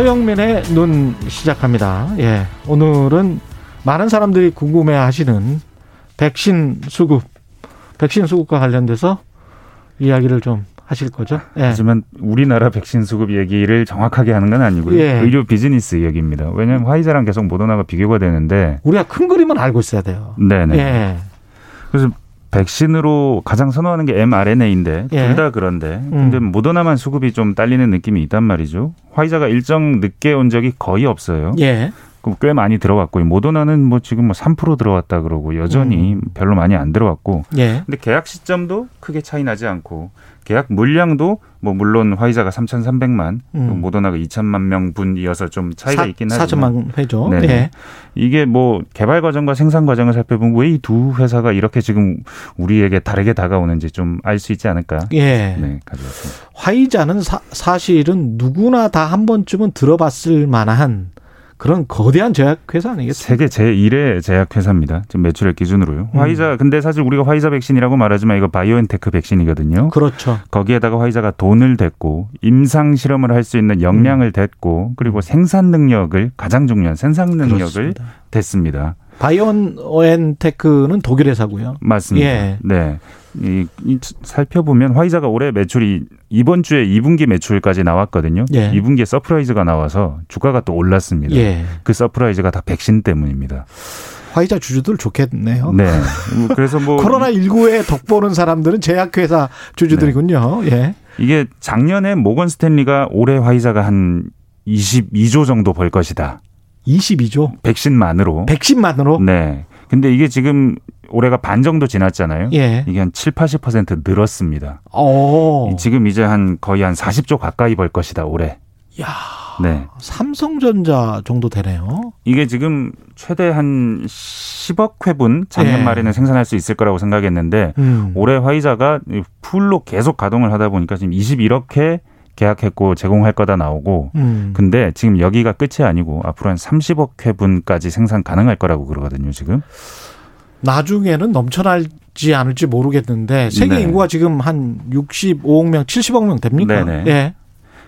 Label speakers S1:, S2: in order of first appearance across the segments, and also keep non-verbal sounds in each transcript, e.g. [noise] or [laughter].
S1: 서영민의 눈 시작합니다. 예. 오늘은 많은 사람들이 궁금해 하시는 백신 수급, 백신 수급과 관련돼서 이야기를 좀 하실 거죠?
S2: 예. 하지만 우리나라 백신 수급 얘기를 정확하게 하는 건 아니고요. 예. 의료 비즈니스 얘기입니다. 왜냐하면 화이자랑 계속 모더나가 비교가 되는데
S1: 우리가 큰 그림은 알고 있어야 돼요.
S2: 네네. 예. 그래서 백신으로 가장 선호하는 게 mRNA인데 예. 둘다 그런데 근데 음. 모더나만 수급이 좀 딸리는 느낌이 있단 말이죠. 화이자가 일정 늦게 온 적이 거의 없어요. 예. 꽤 많이 들어왔고 모더나는 뭐 지금 뭐 3% 들어왔다 그러고 여전히 음. 별로 많이 안 들어왔고. 예. 근데 계약 시점도 크게 차이 나지 않고 계약 물량도 뭐 물론 화이자가 3,300만, 음. 모더나가 2천만 명 분이어서 좀 차이가 4, 있긴
S1: 하지만 4천만 회죠. 네. 네.
S2: 이게 뭐 개발 과정과 생산 과정을 살펴보면 왜 이 두 회사가 이렇게 지금 우리에게 다르게 다가오는지 좀 알 수 있지 않을까? 예. 네,
S1: 가져왔습니다. 화이자는 사, 사실은 누구나 다 한 번쯤은 들어봤을 만한 그런 거대한 제약회사 아니겠습니까?
S2: 세계 제1의 제약회사입니다. 지금 매출액 기준으로요. 음. 화이자, 근데 사실 우리가 화이자 백신이라고 말하지만 이거 바이오엔테크 백신이거든요.
S1: 그렇죠.
S2: 거기에다가 화이자가 돈을 댔고 임상 실험을 할 수 있는 역량을 음. 댔고 그리고 생산 능력을 가장 중요한 생산 능력을 그렇습니다. 댔습니다.
S1: 바이오엔테크는 독일 회사고요.
S2: 맞습니다. 예. 네. 이, 이, 살펴보면 화이자가 올해 매출이 이번 주에 2분기 매출까지 나왔거든요. 예. 2분기에 surprise가 나와서 주가가 또 올랐습니다. 예. 그 surprise가 다 백신 때문입니다.
S1: 화이자 주주들 좋겠네요.
S2: 네. 그래서 뭐 [laughs]
S1: 코로나 19에 덕보는 사람들은 제약회사 주주들이군요. 네. 예.
S2: 이게 작년에 모건 스탠리가 올해 화이자가 한 22조 정도 벌 것이다.
S1: 22조?
S2: 백신만으로.
S1: 백신만으로?
S2: 네. 근데 이게 지금 올해가 반 정도 지났잖아요. 예. 이게 한 7, 80% 늘었습니다. 오. 지금 이제 한 거의 한 40조 가까이 벌 것이다, 올해.
S1: 야. 네. 삼성전자 정도 되네요.
S2: 이게 지금 최대 한 10억 회분 작년 예. 말에는 생산할 수 있을 거라고 생각했는데 음. 올해 화이자가 풀로 계속 가동을 하다 보니까 지금 21억 회 계약했고 제공할 거다 나오고 음. 근데 지금 여기가 끝이 아니고 앞으로 한 30억 회분까지 생산 가능할 거라고 그러거든요, 지금.
S1: 나중에는 넘쳐날지 않을지 모르겠는데 세계 네. 인구가 지금 한 65억 명, 70억 명 됩니까? 네네. 예.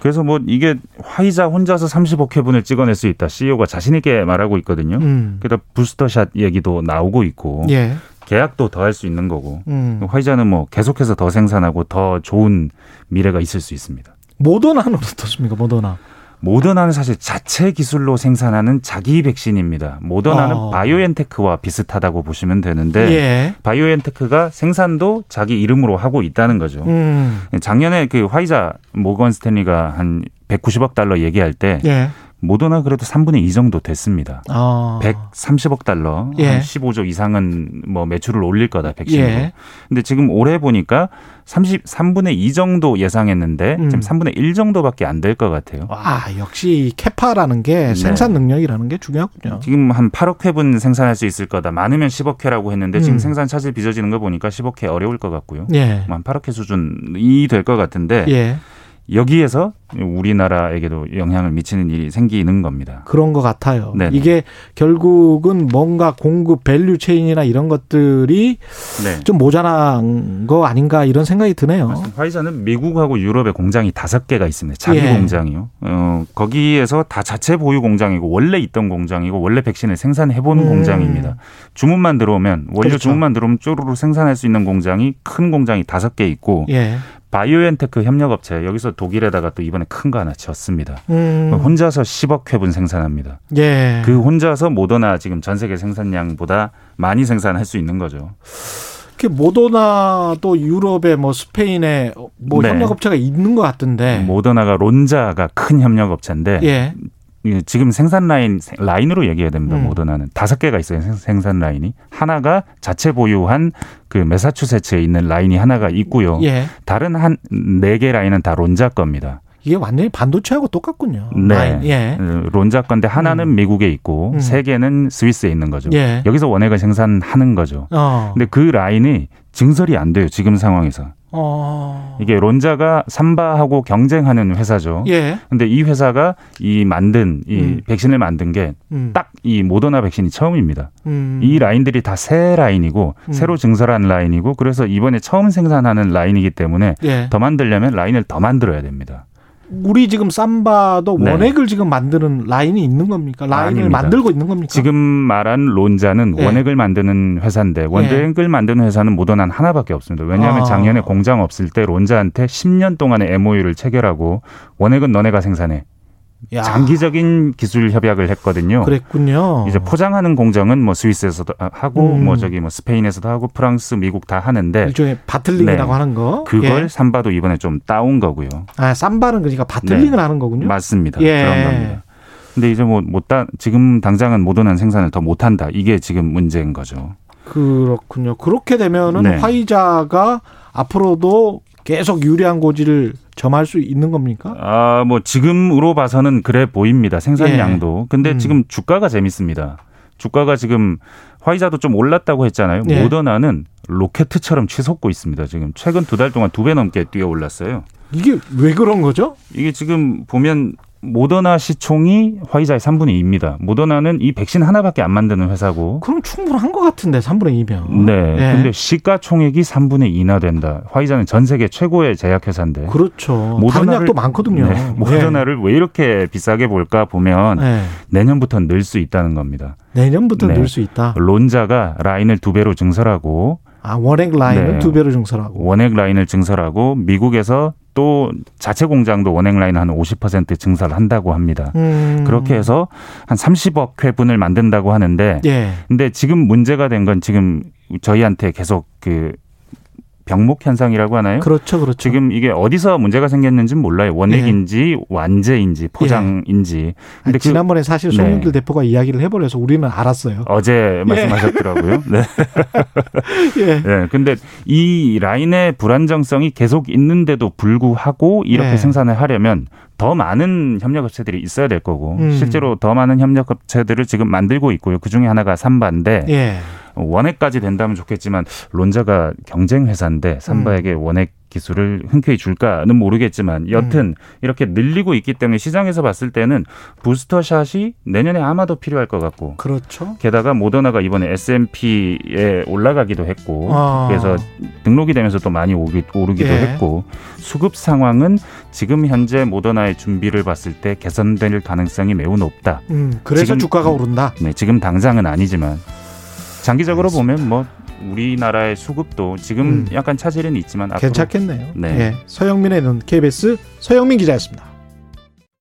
S2: 그래서 뭐 이게 화이자 혼자서 30억 회분을 찍어낼 수 있다. CEO가 자신 있게 말하고 있거든요. 음. 그래서 부스터샷 얘기도 나오고 있고. 예. 계약도 더 할 수 있는 거고. 음. 화이자는 뭐 계속해서 더 생산하고 더 좋은 미래가 있을 수 있습니다.
S1: 모더나는 어떻습니까? 모더나.
S2: 모더나는 사실 자체 기술로 생산하는 자기 백신입니다. 모더나는 어. 바이오엔테크와 비슷하다고 보시면 되는데 예. 바이오엔테크가 생산도 자기 이름으로 하고 있다는 거죠. 음. 작년에 그 화이자 모건 스탠리가 한 190억 달러 얘기할 때 예. 모더나 그래도 3분의 2 정도 됐습니다. 어. 130억 달러, 예. 한 15조 이상은 뭐 매출을 올릴 거다 백신으로. 예. 근데 지금 올해 보니까 30 3분의 2 정도 예상했는데 음. 지금 3분의 1 정도밖에 안 될 것 같아요.
S1: 아, 역시 capa라는 게 네. 생산 능력이라는 게 중요하군요.
S2: 지금 한 8억 회분 생산할 수 있을 거다. 많으면 10억 회라고 했는데 음. 지금 생산 차질 빚어지는 거 보니까 10억 회 어려울 것 같고요. 예. 한 8억 회 수준이 될 것 같은데 예. 여기에서 우리나라에게도 영향을 미치는 일이 생기는 겁니다.
S1: 그런 것 같아요. 네네. 이게 결국은 뭔가 공급 value chain이나 이런 것들이 네. 좀 모자란 거 아닌가 이런 생각이 드네요.
S2: 맞습니다. 화이자는 미국하고 유럽에 공장이 다섯 개가 있습니다. 자기 예. 공장이요. 어, 거기에서 다 자체 보유 공장이고 원래 있던 공장이고 원래 백신을 생산해 본 음. 공장입니다. 주문만 들어오면 원료 그렇죠. 주문만 들어오면 쪼르르 생산할 수 있는 공장이 큰 공장이 다섯 개 있고 예. 바이오엔테크 협력업체 여기서 독일에다가 또 이번에 큰 거 하나 지었습니다. 음. 혼자서 10억 회분 생산합니다. 예. 그 혼자서 모더나 지금 전 세계 생산량보다 많이 생산할 수 있는 거죠.
S1: 그 모더나도 유럽에 뭐 스페인에 뭐 네. 협력업체가 있는 것 같은데
S2: 모더나가 론자가 큰 협력업체인데 예. 지금 생산 라인 라인으로 얘기해야 됩니다. 음. 모더나는 다섯 개가 있어요. 생산 라인이 하나가 자체 보유한 그 메사추세츠에 있는 라인이 하나가 있고요. 예. 다른 한 네 개 라인은 다 론자 겁니다.
S1: 이게 완전히 반도체하고 똑같군요.
S2: 네. 라인. 예. 론자 건데 하나는 음. 미국에 있고 음. 세 개는 스위스에 있는 거죠. 예. 여기서 원액을 생산하는 거죠. 어. 근데 그 라인이 증설이 안 돼요. 지금 상황에서. 어. 이게 론자가 삼바하고 경쟁하는 회사죠. 예. 근데 이 회사가 이 만든 이 음. 백신을 만든 게 딱이 음. 모더나 백신이 처음입니다. 음. 이 라인들이 다 새 라인이고 음. 새로 증설한 라인이고 그래서 이번에 처음 생산하는 라인이기 때문에 예. 더 만들려면 라인을 더 만들어야 됩니다.
S1: 우리 지금 삼바도 네. 원액을 지금 만드는 라인이 있는 겁니까? 라인을 아닙니다. 만들고 있는 겁니까?
S2: 지금 말한 론자는 네. 원액을 만드는 회사인데 원액을 네. 만드는 회사는 모더난 하나밖에 없습니다. 왜냐하면 아. 작년에 공장 없을 때 론자한테 10년 동안의 MOU를 체결하고 원액은 너네가 생산해. 야. 장기적인 기술 협약을 했거든요.
S1: 그랬군요.
S2: 이제 포장하는 공정은 뭐 스위스에서도 하고 음. 뭐 저기 뭐 스페인에서도 하고 프랑스, 미국 다 하는데
S1: 일종의 bottling이라고 네. 하는 거.
S2: 그걸 예. 삼바도 이번에 좀 따온 거고요.
S1: 아, 삼바는 그러니까 bottling을 네. 하는 거군요.
S2: 맞습니다. 예. 그런 겁니다. 근데 이제 뭐 못다 지금 당장은 모더나 생산을 더 못 한다. 이게 지금 문제인 거죠.
S1: 그렇군요. 그렇게 되면은 네. 화이자가 앞으로도 계속 유리한 고지를 점할 수 있는 겁니까?
S2: 아, 뭐 지금으로 봐서는 그래 보입니다. 생산량도. 예. 근데 음. 지금 주가가 재밌습니다. 주가가 지금 화이자도 좀 올랐다고 했잖아요. 예. 모더나는 로켓처럼 치솟고 있습니다. 지금 최근 두 달 동안 두 배 넘게 뛰어 올랐어요.
S1: 이게 왜 그런 거죠?
S2: 이게 지금 보면 모더나 시총이 화이자의 3분의 2입니다. 모더나는 이 백신 하나밖에 안 만드는 회사고.
S1: 그럼 충분한 것 같은데 3분의 2면.
S2: 네. 네. 근데 시가총액이 3분의 2나 된다. 화이자는 전 세계 최고의 제약회사인데.
S1: 그렇죠. 모더나를, 약도 많거든요. 네.
S2: 모더나를 네. 왜 이렇게 비싸게 볼까 보면 네. 내년부터 늘수 있다는 겁니다.
S1: 내년부터 네. 늘수 있다.
S2: 론자가 라인을 두 배로 증설하고
S1: 아, 원액 라인을 네. 두 배로 증설하고.
S2: 원액 라인을 증설하고 미국에서 또 자체 공장도 원액 라인 한 50% 증설을 한다고 합니다. 음. 그렇게 해서 한 30억 회분을 만든다고 하는데 예. 근데 지금 문제가 된 건 지금 저희한테 계속 그 병목 현상이라고 하나요?
S1: 그렇죠, 그렇죠.
S2: 지금 이게 어디서 문제가 생겼는지는 몰라요. 원액인지 예. 완제인지 포장인지. 예.
S1: 근데 그 지난번에 그, 사실 송영길 네. 대표가 이야기를 해버려서 우리는 알았어요.
S2: 어제 말씀하셨더라고요. 네. [laughs] 예. 네. 근데 이 라인의 불안정성이 계속 있는데도 불구하고 이렇게 예. 생산을 하려면 더 많은 협력업체들이 있어야 될 거고 음. 실제로 더 많은 협력업체들을 지금 만들고 있고요. 그 중에 하나가 삼바인데. 예. 원액까지 된다면 좋겠지만 론자가 경쟁 회사인데 삼바에게 음. 원액 기술을 흔쾌히 줄까는 모르겠지만 여튼 음. 이렇게 늘리고 있기 때문에 시장에서 봤을 때는 부스터 샷이 내년에 아마도 필요할 것 같고
S1: 그렇죠.
S2: 게다가 모더나가 이번에 S&P에 올라가기도 했고 아. 그래서 등록이 되면서 또 많이 오르, 기도 예. 했고 수급 상황은 지금 현재 모더나의 준비를 봤을 때 개선될 가능성이 매우 높다.
S1: 음, 그래서 지금, 주가가 오른다.
S2: 네, 지금 당장은 아니지만 장기적으로 알겠습니다. 보면 뭐 우리나라의 수급도 지금 음. 약간 차질은 있지만
S1: 괜찮겠네요. 네. 네. 서영민의 눈 KBS 서영민 기자였습니다.